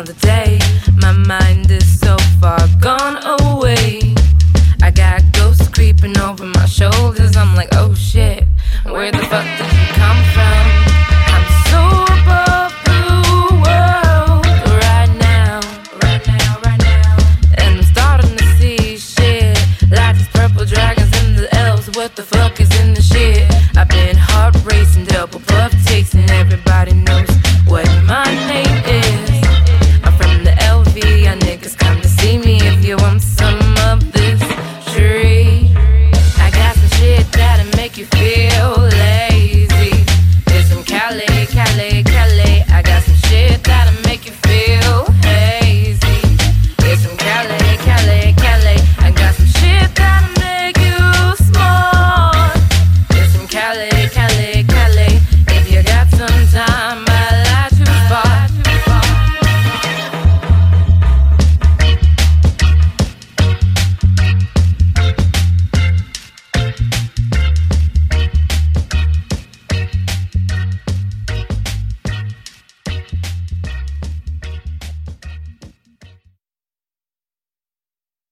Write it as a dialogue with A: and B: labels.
A: around the day. My mind is so far gone away. I got ghosts creeping over my shoulders. I'm like, oh shit, where the fuck did you come from? I'm so above the world right now, right now, right now. And I'm starting to see shit like these purple dragons and the elves. What the